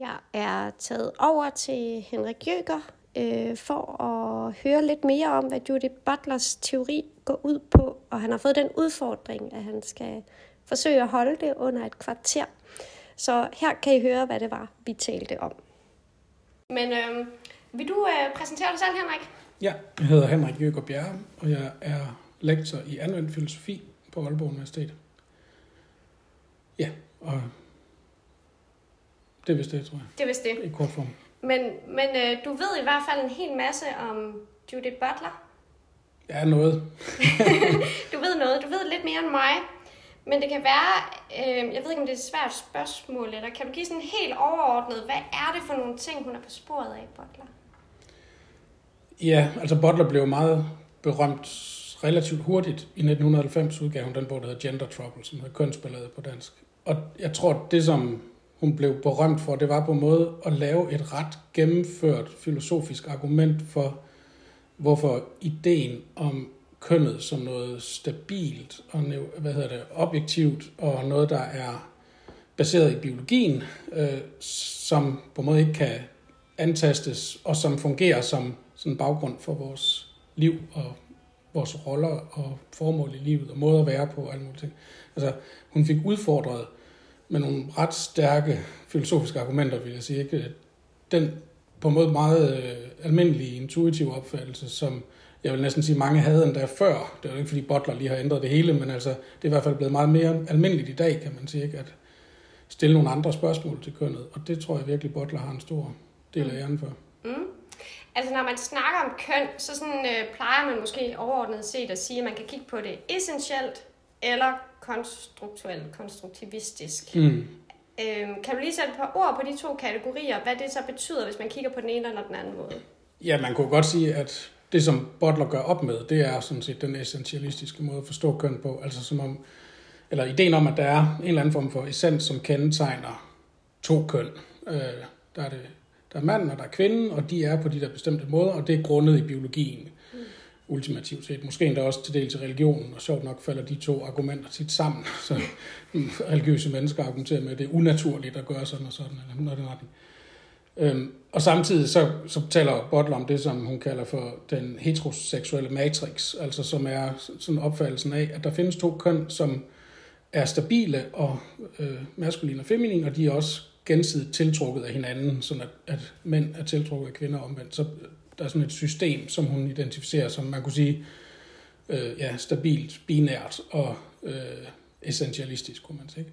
Jeg er taget over til Henrik Jøger øh, for at høre lidt mere om, hvad Judith Butlers teori går ud på. Og han har fået den udfordring, at han skal forsøge at holde det under et kvarter. Så her kan I høre, hvad det var, vi talte om. Men øh, vil du øh, præsentere dig selv, Henrik? Ja, jeg hedder Henrik Jøger Bjerre, og jeg er lektor i anvendt filosofi på Aalborg Universitet. Ja, og det er vist det, tror jeg. Det er vist det. I kort form. Men, men øh, du ved i hvert fald en hel masse om Judith Butler. Ja, noget. du ved noget. Du ved lidt mere end mig. Men det kan være, øh, jeg ved ikke om det er et svært spørgsmål, eller kan du give sådan helt overordnet, hvad er det for nogle ting, hun er på sporet af, Butler? Ja, altså Butler blev meget berømt relativt hurtigt. I 1990 udgav hun den bog, der hedder Gender Trouble, som hedder Kønsballade på dansk. Og jeg tror, det som hun blev berømt for, det var på en måde at lave et ret gennemført filosofisk argument for, hvorfor ideen om kønnet som noget stabilt og hvad hedder det, objektivt og noget, der er baseret i biologien, øh, som på en måde ikke kan antastes, og som fungerer som sådan en baggrund for vores liv og vores roller og formål i livet og måder at være på og alle mulige ting. Altså, hun fik udfordret med nogle ret stærke filosofiske argumenter, vil jeg sige. Ikke? Den på en måde meget øh, almindelige, intuitive opfattelse, som jeg vil næsten sige, mange havde endda før. Det er jo ikke, fordi Butler lige har ændret det hele, men altså, det er i hvert fald blevet meget mere almindeligt i dag, kan man sige, ikke? at stille nogle andre spørgsmål til kønnet. Og det tror jeg virkelig, Butler har en stor del af æren for. Mm. Altså når man snakker om køn, så sådan, øh, plejer man måske overordnet set at sige, at man kan kigge på det essentielt eller konstruktuelt, konstruktivistisk. Mm. Øhm, kan du lige sætte et par ord på de to kategorier, hvad det så betyder, hvis man kigger på den ene eller den anden måde? Ja, man kunne godt sige, at det, som Butler gør op med, det er sådan set den essentialistiske måde at forstå køn på. Altså som om, eller ideen om, at der er en eller anden form for essens, som kendetegner to køn. Øh, der er det der er manden og der er kvinden, og de er på de der bestemte måder, og det er grundet i biologien ultimativt set. Måske endda også til dels religionen, og sjovt nok falder de to argumenter tit sammen. Så religiøse mennesker argumenterer med, at det er unaturligt at gøre sådan og sådan, eller noget den retning. Øhm, og samtidig så, så taler Butler om det, som hun kalder for den heteroseksuelle matrix, altså som er sådan opfattelsen af, at der findes to køn, som er stabile og øh, maskuline og feminine, og de er også gensidigt tiltrukket af hinanden, sådan at, at mænd er tiltrukket af kvinder omvendt. Så der er sådan et system, som hun identificerer som, man kunne sige, øh, ja, stabilt, binært og øh, essentialistisk, kunne man sige.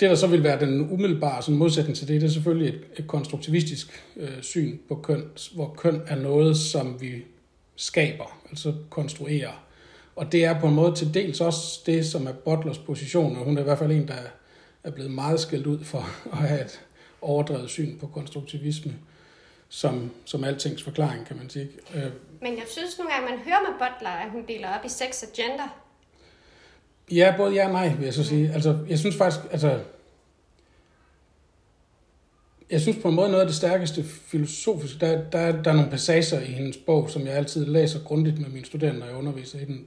Det, der så vil være den umiddelbare sådan modsætning til det, det er selvfølgelig et, et konstruktivistisk øh, syn på køn, hvor køn er noget, som vi skaber, altså konstruerer. Og det er på en måde til dels også det, som er Butlers position, og hun er i hvert fald en, der er blevet meget skældt ud for at have et overdrevet syn på konstruktivisme som, som altings forklaring, kan man sige. Øh, Men jeg synes nogle gange, man hører med Butler, at hun deler op i sex og gender. Ja, både ja og nej, vil jeg så sige. Altså, jeg synes faktisk, altså, jeg synes på en måde noget af det stærkeste filosofiske, der, der, der er nogle passager i hendes bog, som jeg altid læser grundigt med mine studerende, når jeg underviser i den,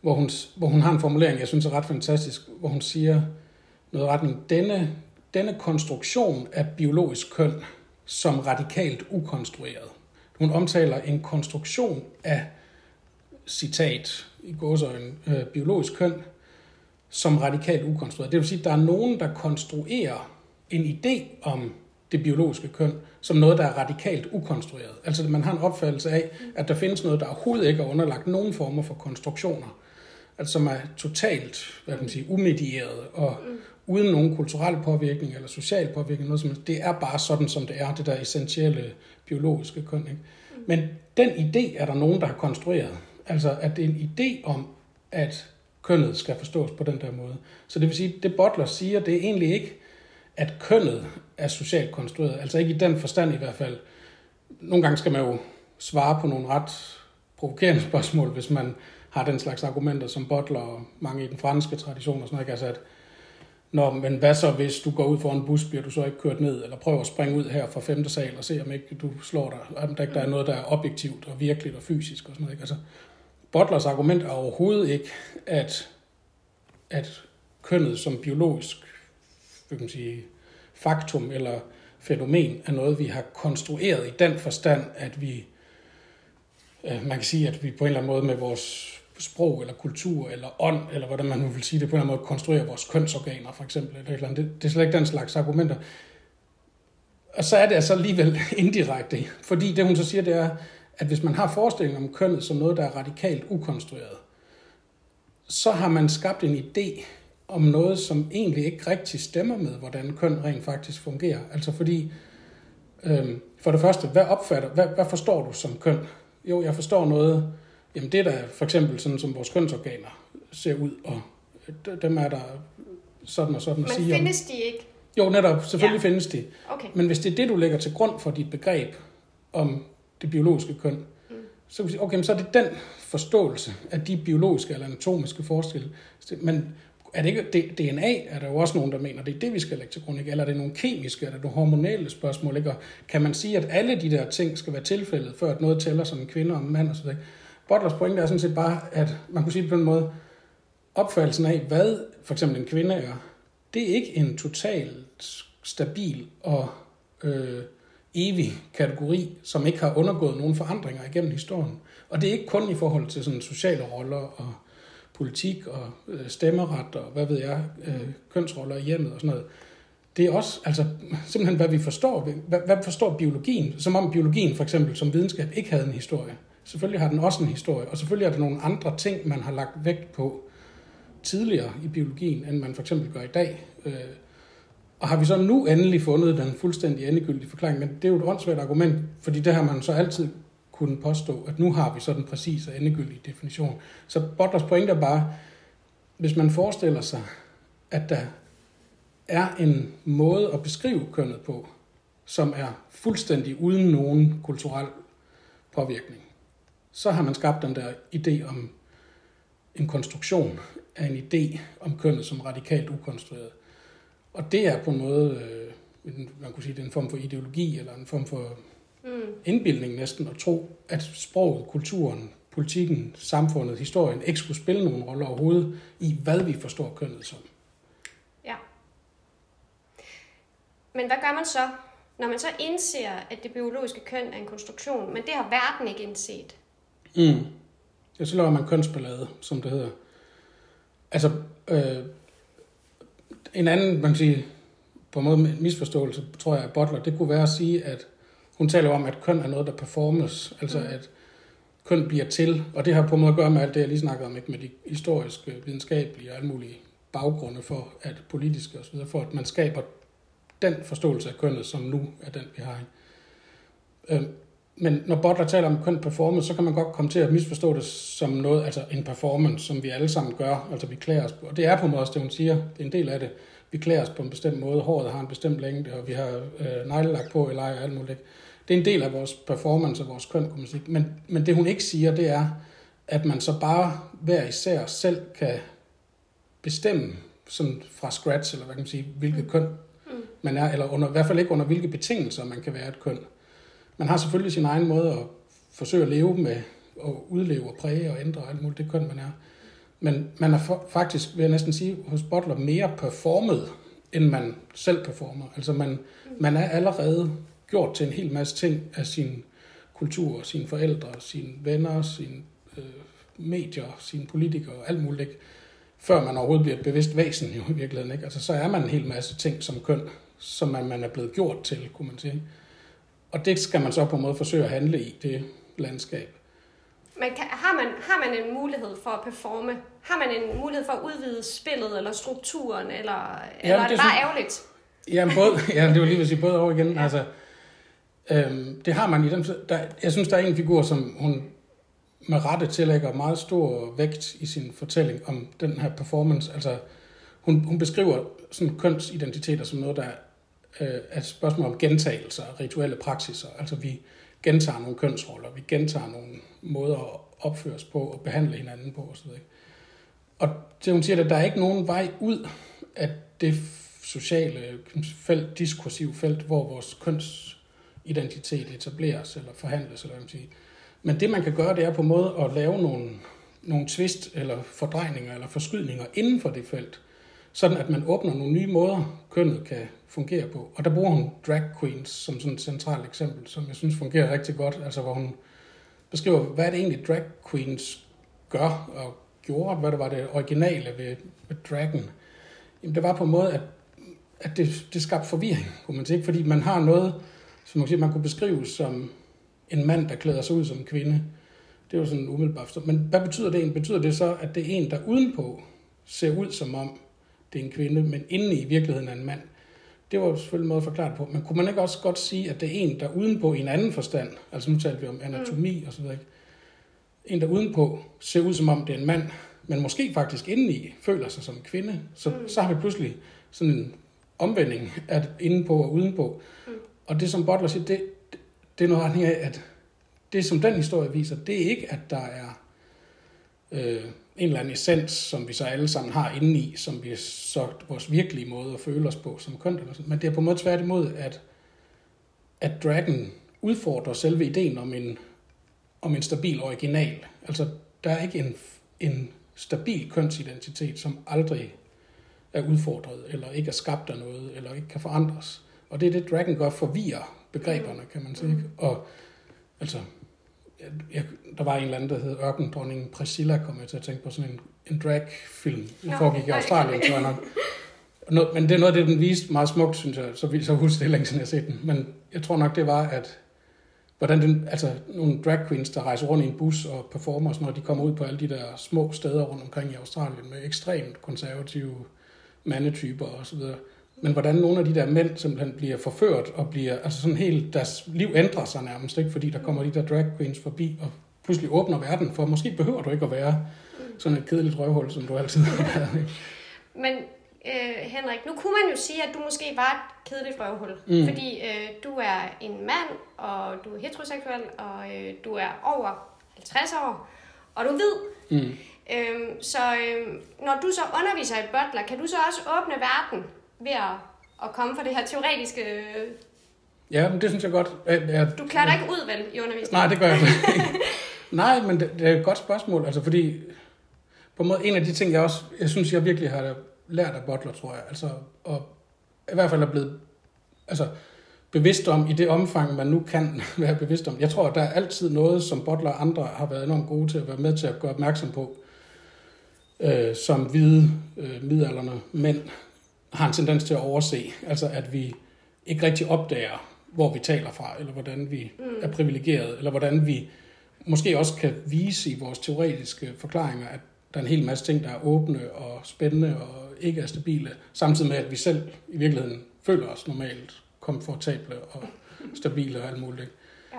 hvor hun, hvor hun har en formulering, jeg synes er ret fantastisk, hvor hun siger, noget retning. Denne, denne konstruktion af biologisk køn som radikalt ukonstrueret. Hun omtaler en konstruktion af, citat i gåsøjen, øh, biologisk køn, som radikalt ukonstrueret. Det vil sige, at der er nogen, der konstruerer en idé om det biologiske køn som noget, der er radikalt ukonstrueret. Altså man har en opfattelse af, at der findes noget, der overhovedet ikke er underlagt nogen former for konstruktioner. Altså som er totalt hvad kan man sige, umedieret og uden nogen kulturel påvirkning eller social påvirkning. Noget som, det er bare sådan, som det er, det der essentielle biologiske køn. Ikke? Men den idé er der nogen, der har konstrueret. Altså, at det er en idé om, at kønnet skal forstås på den der måde. Så det vil sige, det Butler siger, det er egentlig ikke, at kønnet er socialt konstrueret. Altså ikke i den forstand i hvert fald. Nogle gange skal man jo svare på nogle ret provokerende spørgsmål, hvis man har den slags argumenter som Butler og mange i den franske tradition og sådan noget. Altså at Nå, men hvad så, hvis du går ud for en bus, bliver du så ikke kørt ned, eller prøver at springe ud her fra femte sal og se, om ikke du slår dig, om der ikke der er noget, der er objektivt og virkeligt og fysisk og sådan noget. Ikke? Altså, Butlers argument er overhovedet ikke, at, at kønnet som biologisk kan man sige, faktum eller fænomen er noget, vi har konstrueret i den forstand, at vi, man kan sige, at vi på en eller anden måde med vores sprog eller kultur eller ånd, eller hvordan man nu vil sige det, på en eller anden måde konstruerer vores kønsorganer for eksempel. Eller et eller andet. Det, det er slet ikke den slags argumenter. Og så er det altså alligevel indirekte, fordi det hun så siger, det er, at hvis man har forestilling om kønnet som noget, der er radikalt ukonstrueret, så har man skabt en idé om noget, som egentlig ikke rigtig stemmer med, hvordan køn rent faktisk fungerer. Altså fordi, øhm, for det første, hvad opfatter, hvad, hvad forstår du som køn? Jo, jeg forstår noget, jamen det er da for eksempel sådan, som vores kønsorganer ser ud, og dem er der sådan og sådan at sige Men findes de ikke? Jo, netop, selvfølgelig ja. findes de. Okay. Men hvis det er det, du lægger til grund for dit begreb om det biologiske køn, mm. så kan vi sige, okay, men så er det den forståelse af de biologiske eller anatomiske forskelle. Men er det ikke DNA, er der jo også nogen, der mener, det er det, vi skal lægge til grund, ikke? eller er det nogle kemiske, eller nogle hormonale spørgsmål, ikke? Og kan man sige, at alle de der ting skal være tilfældet, før at noget tæller som en kvinde og en mand osv.? Butlers pointe er sådan set bare, at man kunne sige det på en måde, opfattelsen af, hvad for eksempel en kvinde er, det er ikke en totalt stabil og øh, evig kategori, som ikke har undergået nogen forandringer igennem historien. Og det er ikke kun i forhold til sådan sociale roller og politik og øh, stemmeret og hvad ved jeg, øh, kønsroller i hjemmet og sådan noget. Det er også altså, simpelthen, hvad vi forstår. Hvad, hvad forstår biologien? Som om biologien for eksempel som videnskab ikke havde en historie. Selvfølgelig har den også en historie, og selvfølgelig er der nogle andre ting, man har lagt vægt på tidligere i biologien, end man for eksempel gør i dag. Øh, og har vi så nu endelig fundet den fuldstændig endegyldige forklaring, men det er jo et åndssvagt argument, fordi det har man så altid kunne påstå, at nu har vi så den præcise endegyldige definition. Så Butlers pointe er bare, hvis man forestiller sig, at der er en måde at beskrive kønnet på, som er fuldstændig uden nogen kulturel påvirkning, så har man skabt den der idé om en konstruktion af en idé om kønnet som radikalt ukonstrueret. Og det er på en måde, øh, man kunne sige, det er en form for ideologi, eller en form for mm. indbildning næsten, at tro, at sproget, kulturen, politikken, samfundet, historien ikke skulle spille nogen rolle overhovedet i, hvad vi forstår kønnet som. Ja. Men hvad gør man så, når man så indser, at det biologiske køn er en konstruktion, men det har verden ikke indset? Mm. Ja, så laver man kønsballade, som det hedder. Altså, øh, en anden, man kan sige, på en måde misforståelse, tror jeg, af Butler, det kunne være at sige, at hun taler om, at køn er noget, der performes, altså mm. at køn bliver til, og det har på en måde at gøre med alt det, jeg lige snakkede om, ikke med de historiske, videnskabelige og alle mulige baggrunde for, at politiske osv., for at man skaber den forståelse af kønnet, som nu er den, vi har. Øh, men når Butler taler om køn performance, så kan man godt komme til at misforstå det som noget, altså en performance, som vi alle sammen gør, altså vi klæder os på. Og det er på en måde også det, hun siger, det er en del af det. Vi klæder os på en bestemt måde, håret har en bestemt længde, og vi har øh, neglelagt på eller og alt muligt. Det er en del af vores performance og vores køn, kunne man sige. Men, men det hun ikke siger, det er, at man så bare hver især selv kan bestemme sådan fra scratch, eller hvad kan man sige, hvilket køn mm. man er, eller under, i hvert fald ikke under hvilke betingelser man kan være et køn. Man har selvfølgelig sin egen måde at forsøge at leve med, og udleve og præge og ændre alt muligt, det køn man er. Men man er for, faktisk, vil jeg næsten sige, hos Butler mere performet, end man selv performer. Altså man, man er allerede gjort til en hel masse ting af sin kultur, sine forældre, sine venner, sine øh, medier, sine politikere og alt muligt, ikke? før man overhovedet bliver et bevidst væsen jo, i virkeligheden. Ikke? Altså, så er man en hel masse ting som køn, som man, man er blevet gjort til, kunne man sige. Og det skal man så på en måde forsøge at handle i, det landskab. Men kan, har, man, har man en mulighed for at performe? Har man en mulighed for at udvide spillet, eller strukturen, eller, ja, eller er det, bare ærgerligt? Ja, både, ja, det var lige at sige både over igen. Ja. Altså, øhm, det har man i den... Der, jeg synes, der er en figur, som hun med rette tillægger meget stor vægt i sin fortælling om den her performance. Altså, hun, hun beskriver sådan kønsidentiteter som noget, der øh, er et spørgsmål om gentagelser rituelle praksiser. Altså vi gentager nogle kønsroller, vi gentager nogle måder at opføre os på og behandle hinanden på osv. Og det hun siger, at der er ikke nogen vej ud af det sociale felt, diskursiv felt, hvor vores kønsidentitet etableres eller forhandles, eller hvad man siger. Men det man kan gøre, det er på en måde at lave nogle, nogle twist eller fordrejninger eller forskydninger inden for det felt, sådan at man åbner nogle nye måder, kønnet kan fungere på. Og der bruger hun drag queens som sådan et centralt eksempel, som jeg synes fungerer rigtig godt, altså hvor hun beskriver, hvad er det egentlig drag queens gør og gjorde, hvad det var det originale ved, ved dragen. Jamen det var på en måde, at, at det, det skabte forvirring, kunne man sige, fordi man har noget, som man, sige, man kunne beskrive som en mand, der klæder sig ud som en kvinde. Det var sådan umiddelbart. Men hvad betyder det egentlig? Betyder det så, at det er en, der udenpå ser ud som om, det er en kvinde, men inde i virkeligheden er en mand? Det var selvfølgelig en måde at forklare det på. Men kunne man ikke også godt sige, at det er en, der udenpå i en anden forstand, altså nu talte vi om anatomi mm. og så videre, en, der udenpå ser ud som om det er en mand, men måske faktisk indeni føler sig som en kvinde, så, mm. så har vi pludselig sådan en omvending, at indenpå og udenpå. Mm. Og det som Butler siger, det, det er noget retning af, at det som den historie viser, det er ikke, at der er øh, en eller anden essens, som vi så alle sammen har indeni, som vi så vores virkelige måde at føle os på som køn, men det er på en måde tværtimod, at, at Dragon udfordrer selve ideen om en, om en stabil original. Altså, der er ikke en, en stabil kønsidentitet, som aldrig er udfordret, eller ikke er skabt af noget, eller ikke kan forandres. Og det er det, Dragon gør, forvirrer begreberne, kan man sige. Og altså, jeg, der var en eller anden, der hed Ørkendronning Priscilla, kom jeg til at tænke på sådan en, en drag-film. Den foregik i Australien, tror jeg nok. Noget, men det er noget af det, den viste meget smukt, synes jeg. Så vi så huske det længe siden jeg har set den. Men jeg tror nok, det var, at hvordan den, altså nogle drag queens, der rejser rundt i en bus og performer, når de kommer ud på alle de der små steder rundt omkring i Australien med ekstremt konservative mandetyper og så videre. Men hvordan nogle af de der mænd simpelthen bliver forført og bliver, altså sådan helt, deres liv ændrer sig nærmest, ikke? fordi der kommer de der drag queens forbi og pludselig åbner verden, for måske behøver du ikke at være sådan et kedeligt røvhul, som du altid har været. Men øh, Henrik, nu kunne man jo sige, at du måske var et kedeligt røvhul, mm. fordi øh, du er en mand, og du er heteroseksuel, og øh, du er over 50 år, og du er hvid. Mm. Øhm, så øh, når du så underviser i Butler, kan du så også åbne verden ved at, at komme fra det her teoretiske... Ja, men det synes jeg godt. Jeg, jeg, du klarer dig ikke ud, vel, i undervisningen? Nej, det gør jeg ikke. nej, men det, det, er et godt spørgsmål, altså fordi på en måde en af de ting, jeg også, jeg synes, jeg virkelig har lært af Butler, tror jeg, altså, og i hvert fald er blevet, altså, bevidst om i det omfang, man nu kan være bevidst om. Jeg tror, der er altid noget, som Butler og andre har været enormt gode til at være med til at gøre opmærksom på, øh, som hvide øh, midalderne mænd har en tendens til at overse. Altså at vi ikke rigtig opdager, hvor vi taler fra, eller hvordan vi mm. er privilegeret, eller hvordan vi måske også kan vise i vores teoretiske forklaringer, at der er en hel masse ting, der er åbne og spændende og ikke er stabile, samtidig med, at vi selv i virkeligheden føler os normalt komfortable og stabile og alt muligt. Ja.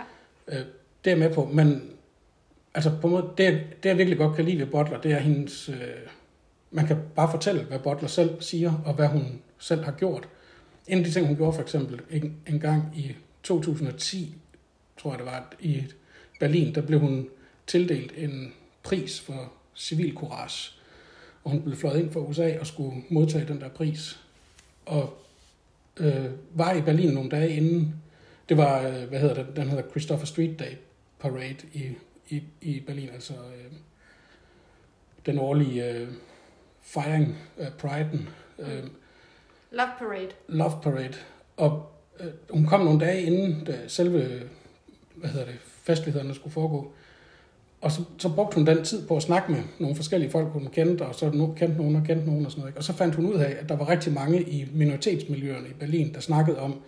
Øh, det er jeg med på, men altså på en måde, det, det jeg virkelig godt kan lide ved Butler, det er hendes... Øh, man kan bare fortælle, hvad Butler selv siger, og hvad hun selv har gjort. En af de ting, hun gjorde for eksempel en, en gang i 2010, tror jeg det var, i Berlin, der blev hun tildelt en pris for civil courage. Og hun blev fløjet ind fra USA og skulle modtage den der pris. Og øh, var i Berlin nogle dage inden. Det var, øh, hvad hedder det, den hedder Christopher Street Day Parade i i, i Berlin, altså øh, den årlige øh, fejring af Pride'en. Øh, Love Parade. Love Parade. Og øh, hun kom nogle dage inden da selve hvad hedder det, festlighederne skulle foregå. Og så, så brugte hun den tid på at snakke med nogle forskellige folk, hun kendte, og så nu kendte nogen og kendte nogen og sådan noget. Og så fandt hun ud af, at der var rigtig mange i minoritetsmiljøerne i Berlin, der snakkede om,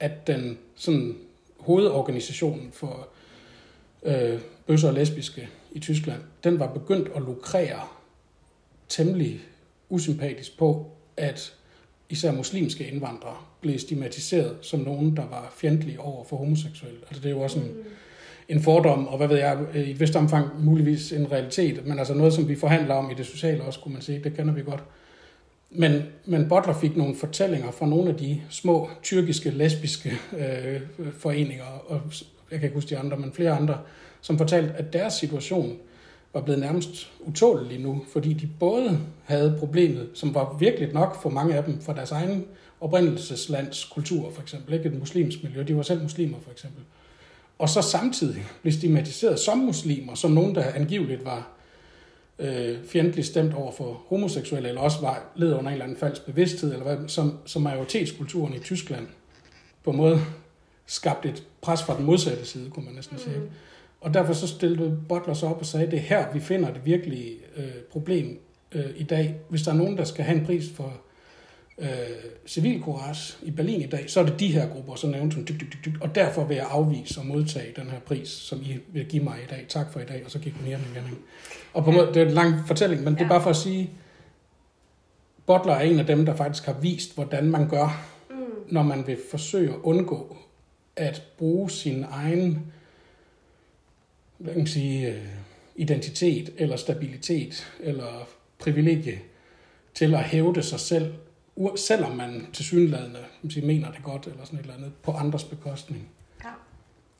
at den sådan, hovedorganisationen for øh, bøsser og lesbiske i Tyskland, den var begyndt at lukrere temmelig usympatisk på, at især muslimske indvandrere blev stigmatiseret som nogen, der var fjendtlige over for homoseksuelle. Altså det er jo også en, mm. en fordom, og hvad ved jeg, i et vist omfang muligvis en realitet, men altså noget, som vi forhandler om i det sociale også, kunne man sige, det kender vi godt. Men, men Butler fik nogle fortællinger fra nogle af de små tyrkiske, lesbiske øh, foreninger, og jeg kan ikke huske de andre, men flere andre, som fortalte, at deres situation var blevet nærmest utålelig nu, fordi de både havde problemet, som var virkelig nok for mange af dem, for deres egen oprindelseslands kultur, for eksempel, ikke et muslimsk miljø, de var selv muslimer for eksempel, og så samtidig blev stigmatiseret som muslimer, som nogen, der angiveligt var øh, fjendtligt stemt over for homoseksuelle, eller også var led under en eller anden falsk bevidsthed, eller hvad, som, som majoritetskulturen i Tyskland på en måde skabte et pres fra den modsatte side, kunne man næsten mm. sige. Og derfor så stillede Butler sig op og sagde, det er her, vi finder det virkelige øh, problem øh, i dag. Hvis der er nogen, der skal have en pris for øh, civilcourage i Berlin i dag, så er det de her grupper, så nævnte hun dyk, dyk, dyk, dyk, og derfor vil jeg afvise at modtage den her pris, som I vil give mig i dag. Tak for i dag, og så gik hun hjem igen. Og på en måde, det er en lang fortælling, men det er bare for at sige, Butler er en af dem, der faktisk har vist, hvordan man gør, mm. når man vil forsøge at undgå at bruge sin egen hvad kan man sige, øh, identitet eller stabilitet eller privilegie til at hævde sig selv, selvom man til synlædende mener det godt eller sådan et eller andet, på andres bekostning. Ja.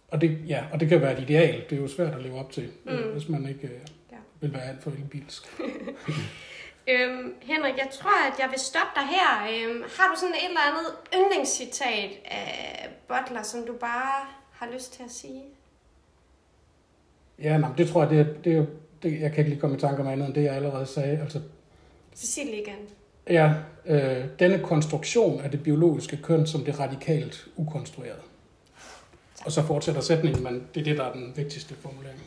Og det, ja, og det kan være et ideal. Det er jo svært at leve op til, mm. hvis man ikke øh, ja. vil være alt for ilbilsk. øhm, Henrik, jeg tror, at jeg vil stoppe dig her. Øhm, har du sådan et eller andet yndlingscitat af Butler, som du bare har lyst til at sige? Ja, nej, det tror jeg, det er, det er det, jeg kan ikke lige komme i tanke om andet end det, jeg allerede sagde. Altså, Cecilie igen. Ja, øh, denne konstruktion af det biologiske køn som det radikalt ukonstruerede. Og så fortsætter sætningen, men det er det, der er den vigtigste formulering.